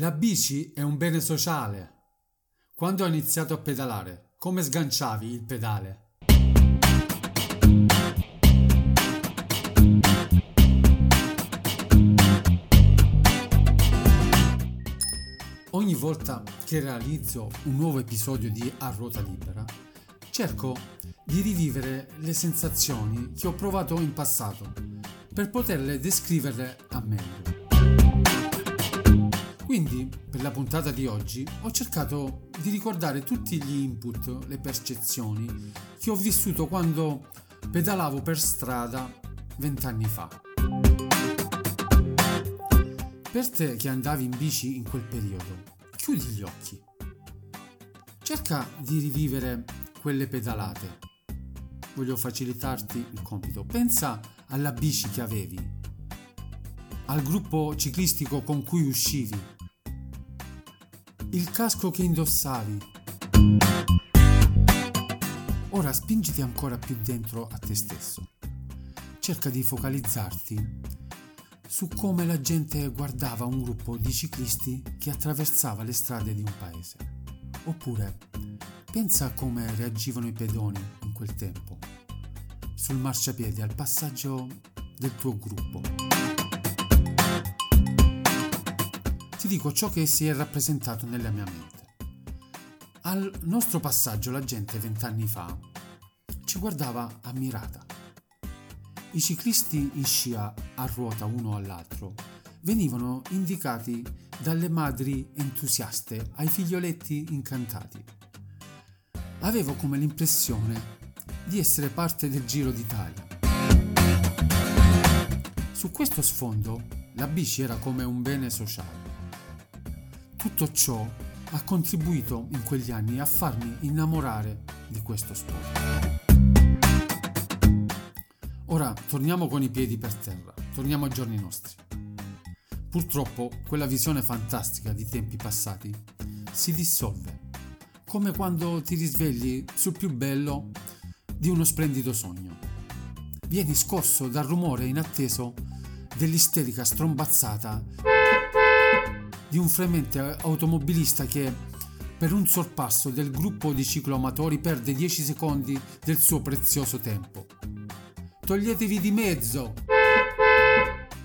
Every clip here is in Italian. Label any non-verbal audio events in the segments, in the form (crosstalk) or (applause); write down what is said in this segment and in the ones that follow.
La bici è un bene sociale. Quando hai iniziato a pedalare, come sganciavi il pedale? Ogni volta che realizzo un nuovo episodio di A Ruota Libera, cerco di rivivere le sensazioni che ho provato in passato per poterle descriverle a meglio. Quindi, per la puntata di oggi, ho cercato di ricordare tutti gli input, le percezioni che ho vissuto quando pedalavo per strada vent'anni fa. Per te che andavi in bici in quel periodo, chiudi gli occhi. Cerca di rivivere quelle pedalate. Voglio facilitarti il compito. Pensa alla bici che avevi, al gruppo ciclistico con cui uscivi, il casco che indossavi. Ora spingiti ancora più dentro a te stesso. Cerca di focalizzarti su come la gente guardava un gruppo di ciclisti che attraversava le strade di un paese. Oppure pensa a come reagivano i pedoni in quel tempo, sul marciapiede al passaggio del tuo gruppo. Dico ciò che si è rappresentato nella mia mente. Al nostro passaggio la gente vent'anni fa ci guardava ammirata i ciclisti in scia a ruota uno all'altro venivano indicati dalle madri entusiaste ai figlioletti incantati. Avevo come l'impressione di essere parte del Giro d'Italia. Su questo sfondo la bici era come un bene sociale. Tutto ciò ha contribuito in quegli anni a farmi innamorare di questo sport. Ora torniamo con i piedi per terra, torniamo ai giorni nostri. Purtroppo quella visione fantastica di tempi passati si dissolve, come quando ti risvegli sul più bello di uno splendido sogno. Vieni scosso dal rumore inatteso dell'isterica strombazzata di un fremente automobilista che per un sorpasso del gruppo di cicloamatori perde 10 secondi del suo prezioso tempo toglietevi di mezzo.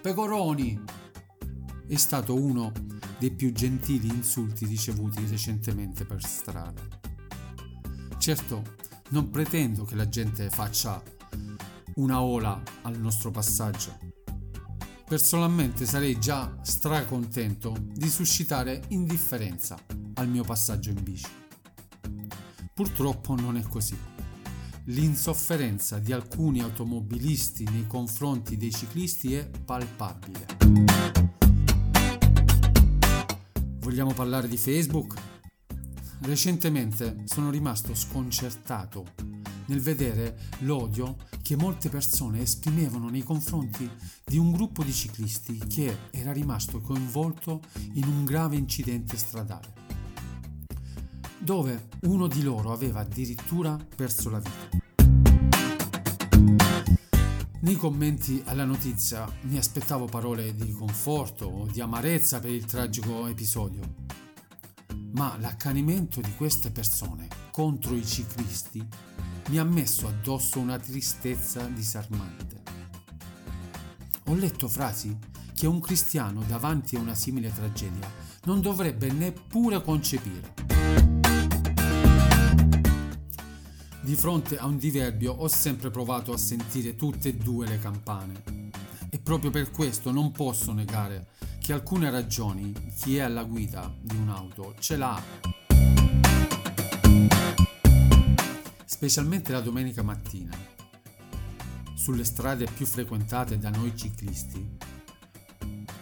Pecoroni. È stato uno dei più gentili insulti ricevuti recentemente per strada. Certo, non pretendo che la gente faccia una ola al nostro passaggio. Personalmente sarei già stracontento di suscitare indifferenza al mio passaggio in bici. Purtroppo non è così l'insofferenza di alcuni automobilisti nei confronti dei ciclisti è palpabile. Vogliamo parlare di Facebook? Recentemente sono rimasto sconcertato nel vedere l'odio che molte persone esprimevano nei confronti di un gruppo di ciclisti che era rimasto coinvolto in un grave incidente stradale dove uno di loro aveva addirittura perso la vita. Nei commenti alla notizia mi aspettavo parole di conforto o di amarezza per il tragico episodio, ma l'accanimento di queste persone contro i ciclisti mi ha messo addosso una tristezza disarmante. Ho letto frasi che un cristiano davanti a una simile tragedia non dovrebbe neppure concepire. Di fronte a un diverbio ho sempre provato a sentire tutte e due le campane. E proprio per questo non posso negare che alcune ragioni chi è alla guida di un'auto ce l'ha. Specialmente la domenica mattina, sulle strade più frequentate da noi ciclisti,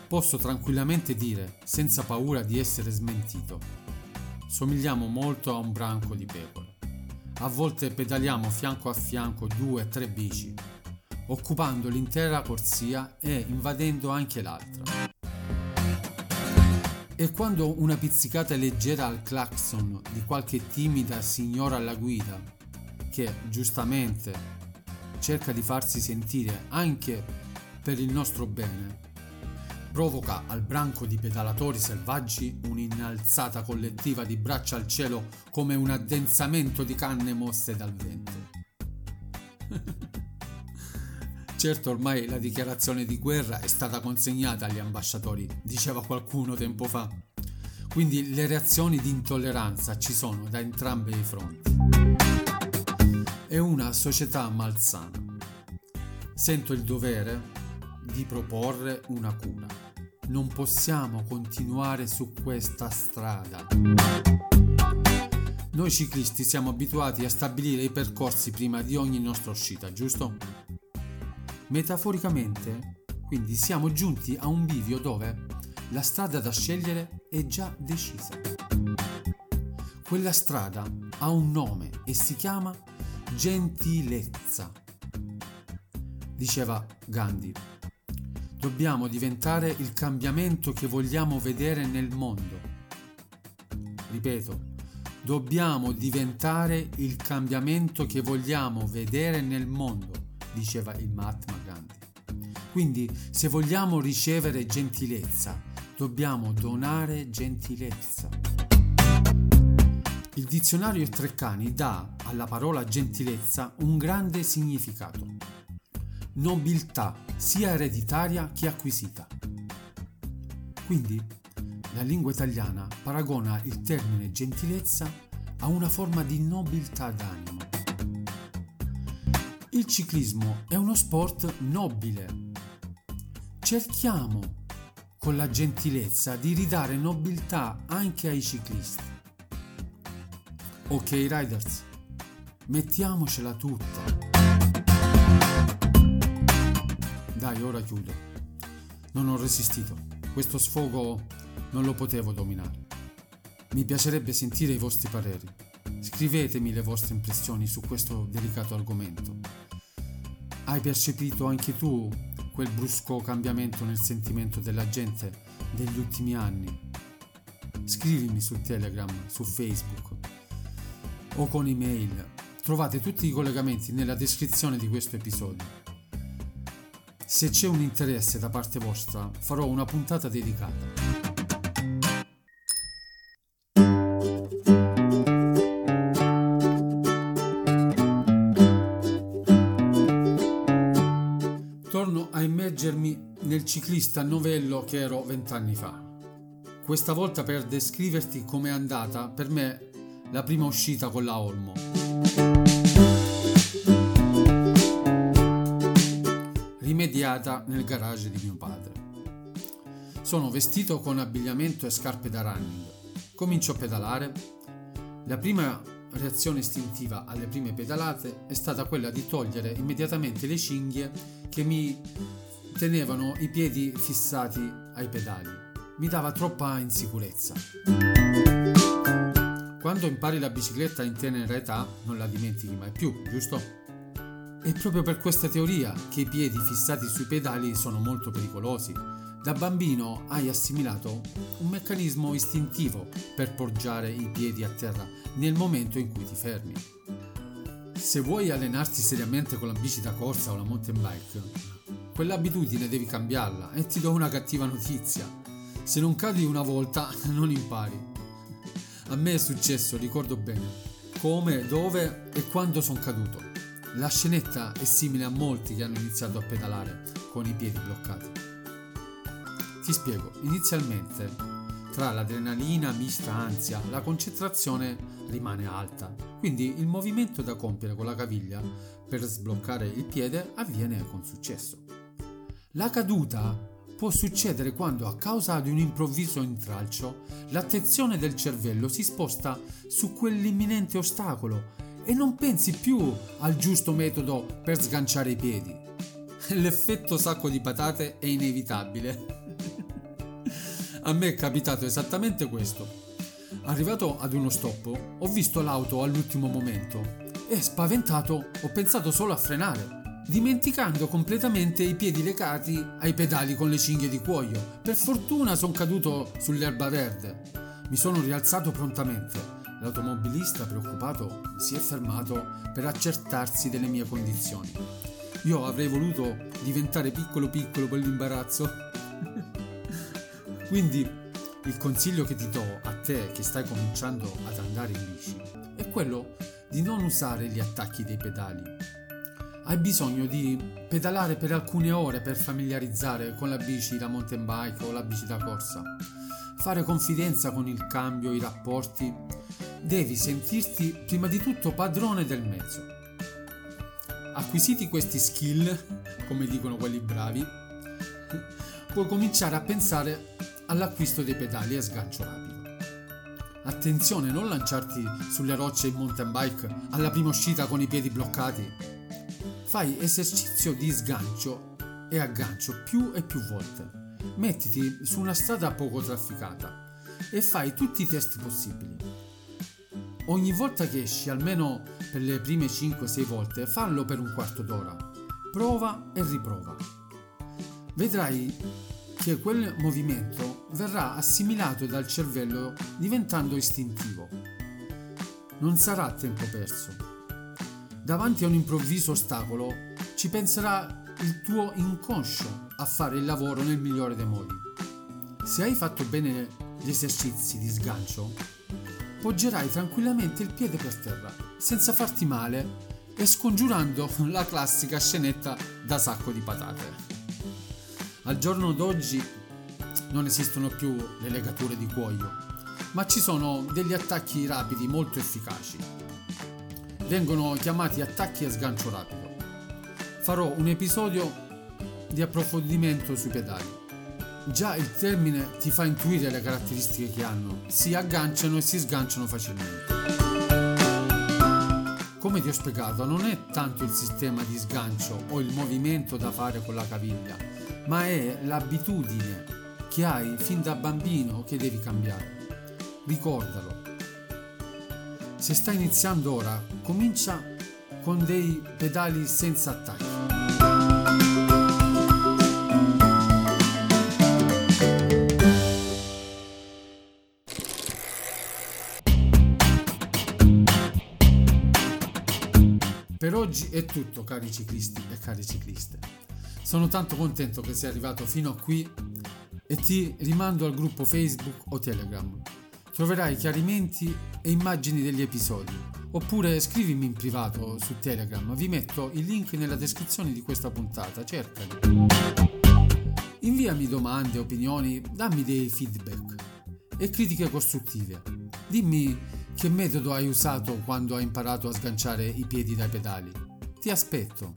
posso tranquillamente dire, senza paura di essere smentito, somigliamo molto a un branco di pecore. A volte pedaliamo fianco a fianco due o tre bici, occupando l'intera corsia e invadendo anche l'altra. E quando una pizzicata leggera al clacson di qualche timida signora alla guida, che giustamente cerca di farsi sentire anche per il nostro bene, provoca al branco di pedalatori selvaggi un'innalzata collettiva di braccia al cielo come un addensamento di canne mosse dal vento. (laughs) certo ormai la dichiarazione di guerra è stata consegnata agli ambasciatori, diceva qualcuno tempo fa. Quindi le reazioni di intolleranza ci sono da entrambi i fronti. È una società malsana. Sento il dovere di proporre una cura. Non possiamo continuare su questa strada. Noi ciclisti siamo abituati a stabilire i percorsi prima di ogni nostra uscita, giusto? Metaforicamente, quindi siamo giunti a un bivio dove la strada da scegliere è già decisa. Quella strada ha un nome e si chiama gentilezza. Diceva Gandhi, dobbiamo diventare il cambiamento che vogliamo vedere nel mondo. Ripeto, dobbiamo diventare il cambiamento che vogliamo vedere nel mondo, diceva il Mahatma Gandhi. Quindi, se vogliamo ricevere gentilezza, dobbiamo donare gentilezza. Il dizionario Treccani dà alla parola gentilezza un grande significato. Nobiltà, sia ereditaria che acquisita. Quindi, la lingua italiana paragona il termine gentilezza a una forma di nobiltà d'animo. Il ciclismo è uno sport nobile. Cerchiamo con la gentilezza di ridare nobiltà anche ai ciclisti. Ok riders, mettiamocela tutta. Dai, ora chiudo. Non ho resistito. Questo sfogo non lo potevo dominare. Mi piacerebbe sentire i vostri pareri. Scrivetemi le vostre impressioni su questo delicato argomento. Hai percepito anche tu quel brusco cambiamento nel sentimento della gente degli ultimi anni. Scrivimi su Telegram, su Facebook o con email. Trovate tutti i collegamenti nella descrizione di questo episodio. Se c'è un interesse da parte vostra, farò una puntata dedicata. immergermi nel ciclista novello che ero vent'anni fa. Questa volta per descriverti com'è andata per me la prima uscita con la Olmo. Rimediata nel garage di mio padre. Sono vestito con abbigliamento e scarpe da running. Comincio a pedalare. La prima reazione istintiva alle prime pedalate è stata quella di togliere immediatamente le cinghie che mi tenevano i piedi fissati ai pedali. Mi dava troppa insicurezza. Quando impari la bicicletta in tenera età non la dimentichi mai più, giusto? È proprio per questa teoria che i piedi fissati sui pedali sono molto pericolosi. Da bambino hai assimilato un meccanismo istintivo per poggiare i piedi a terra nel momento in cui ti fermi. Se vuoi allenarti seriamente con la bici da corsa o la mountain bike, quell'abitudine devi cambiarla e ti do una cattiva notizia. Se non cadi una volta (laughs) non impari. A me è successo, ricordo bene, come, dove e quando sono caduto. La scenetta è simile a molti che hanno iniziato a pedalare con i piedi bloccati. Ti spiego, inizialmente tra l'adrenalina mista ansia la concentrazione rimane alta, quindi il movimento da compiere con la caviglia per sbloccare il piede avviene con successo. La caduta può succedere quando a causa di un improvviso intralcio l'attenzione del cervello si sposta su quell'imminente ostacolo e non pensi più al giusto metodo per sganciare i piedi. L'effetto sacco di patate è inevitabile. a me è capitato esattamente questo. Arrivato ad uno stop, ho visto l'auto all'ultimo momento e spaventato ho pensato solo a frenare dimenticando completamente i piedi legati ai pedali con le cinghie di cuoio. Per fortuna sono caduto sull'erba verde. Mi sono rialzato prontamente. L'automobilista preoccupato si è fermato per accertarsi delle mie condizioni. Io avrei voluto diventare piccolo piccolo per l'imbarazzo. (laughs) Quindi il consiglio che ti do a te che stai cominciando ad andare in bici è quello di non usare gli attacchi dei pedali. Hai bisogno di pedalare per alcune ore per familiarizzare con la bici da mountain bike o la bici da corsa. Fare confidenza con il cambio, i rapporti. Devi sentirti prima di tutto padrone del mezzo. Acquisiti questi skill, come dicono quelli bravi, puoi cominciare a pensare all'acquisto dei pedali a sgancio rapido. Attenzione, non lanciarti sulle rocce in mountain bike alla prima uscita con i piedi bloccati. Fai esercizio di sgancio e aggancio più e più volte. Mettiti su una strada poco trafficata e fai tutti i test possibili. Ogni volta che esci, almeno per le prime 5-6 volte, fallo per un quarto d'ora. Prova e riprova. Vedrai che quel movimento verrà assimilato dal cervello diventando istintivo. Non sarà tempo perso. Davanti a un improvviso ostacolo ci penserà il tuo inconscio a fare il lavoro nel migliore dei modi. Se hai fatto bene gli esercizi di sgancio, poggerai tranquillamente il piede per terra, senza farti male e scongiurando la classica scenetta da sacco di patate. Al giorno d'oggi non esistono più le legature di cuoio, ma ci sono degli attacchi rapidi molto efficaci. Vengono chiamati attacchi a sgancio rapido. Farò un episodio di approfondimento sui pedali. Già il termine ti fa intuire le caratteristiche che hanno, si agganciano e si sganciano facilmente. Come ti ho spiegato, non è tanto il sistema di sgancio o il movimento da fare con la caviglia, ma è l'abitudine che hai fin da bambino che devi cambiare. Ricordalo. Se stai iniziando ora, comincia con dei pedali senza attacchi. Per oggi è tutto cari ciclisti e cari cicliste. Sono tanto contento che sei arrivato fino a qui e ti rimando al gruppo Facebook o Telegram. Troverai chiarimenti e immagini degli episodi. Oppure scrivimi in privato su Telegram, vi metto il link nella descrizione di questa puntata, cercali. Inviami domande, opinioni, dammi dei feedback e critiche costruttive. Dimmi che metodo hai usato quando hai imparato a sganciare i piedi dai pedali. Ti aspetto.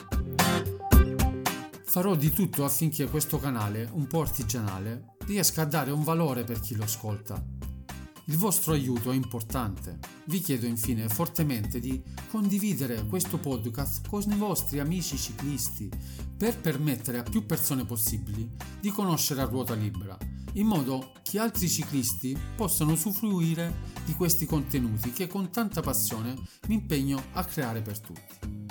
Farò di tutto affinché questo canale, un po' artigianale, riesca a dare un valore per chi lo ascolta. Il vostro aiuto è importante. Vi chiedo infine fortemente di condividere questo podcast con i vostri amici ciclisti per permettere a più persone possibili di conoscere a ruota libera, in modo che altri ciclisti possano usufruire di questi contenuti che con tanta passione mi impegno a creare per tutti.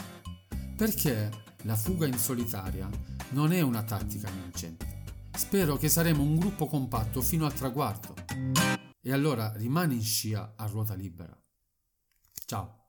Perché la fuga in solitaria non è una tattica vincente. Spero che saremo un gruppo compatto fino al traguardo. E allora rimani in scia a ruota libera. Ciao.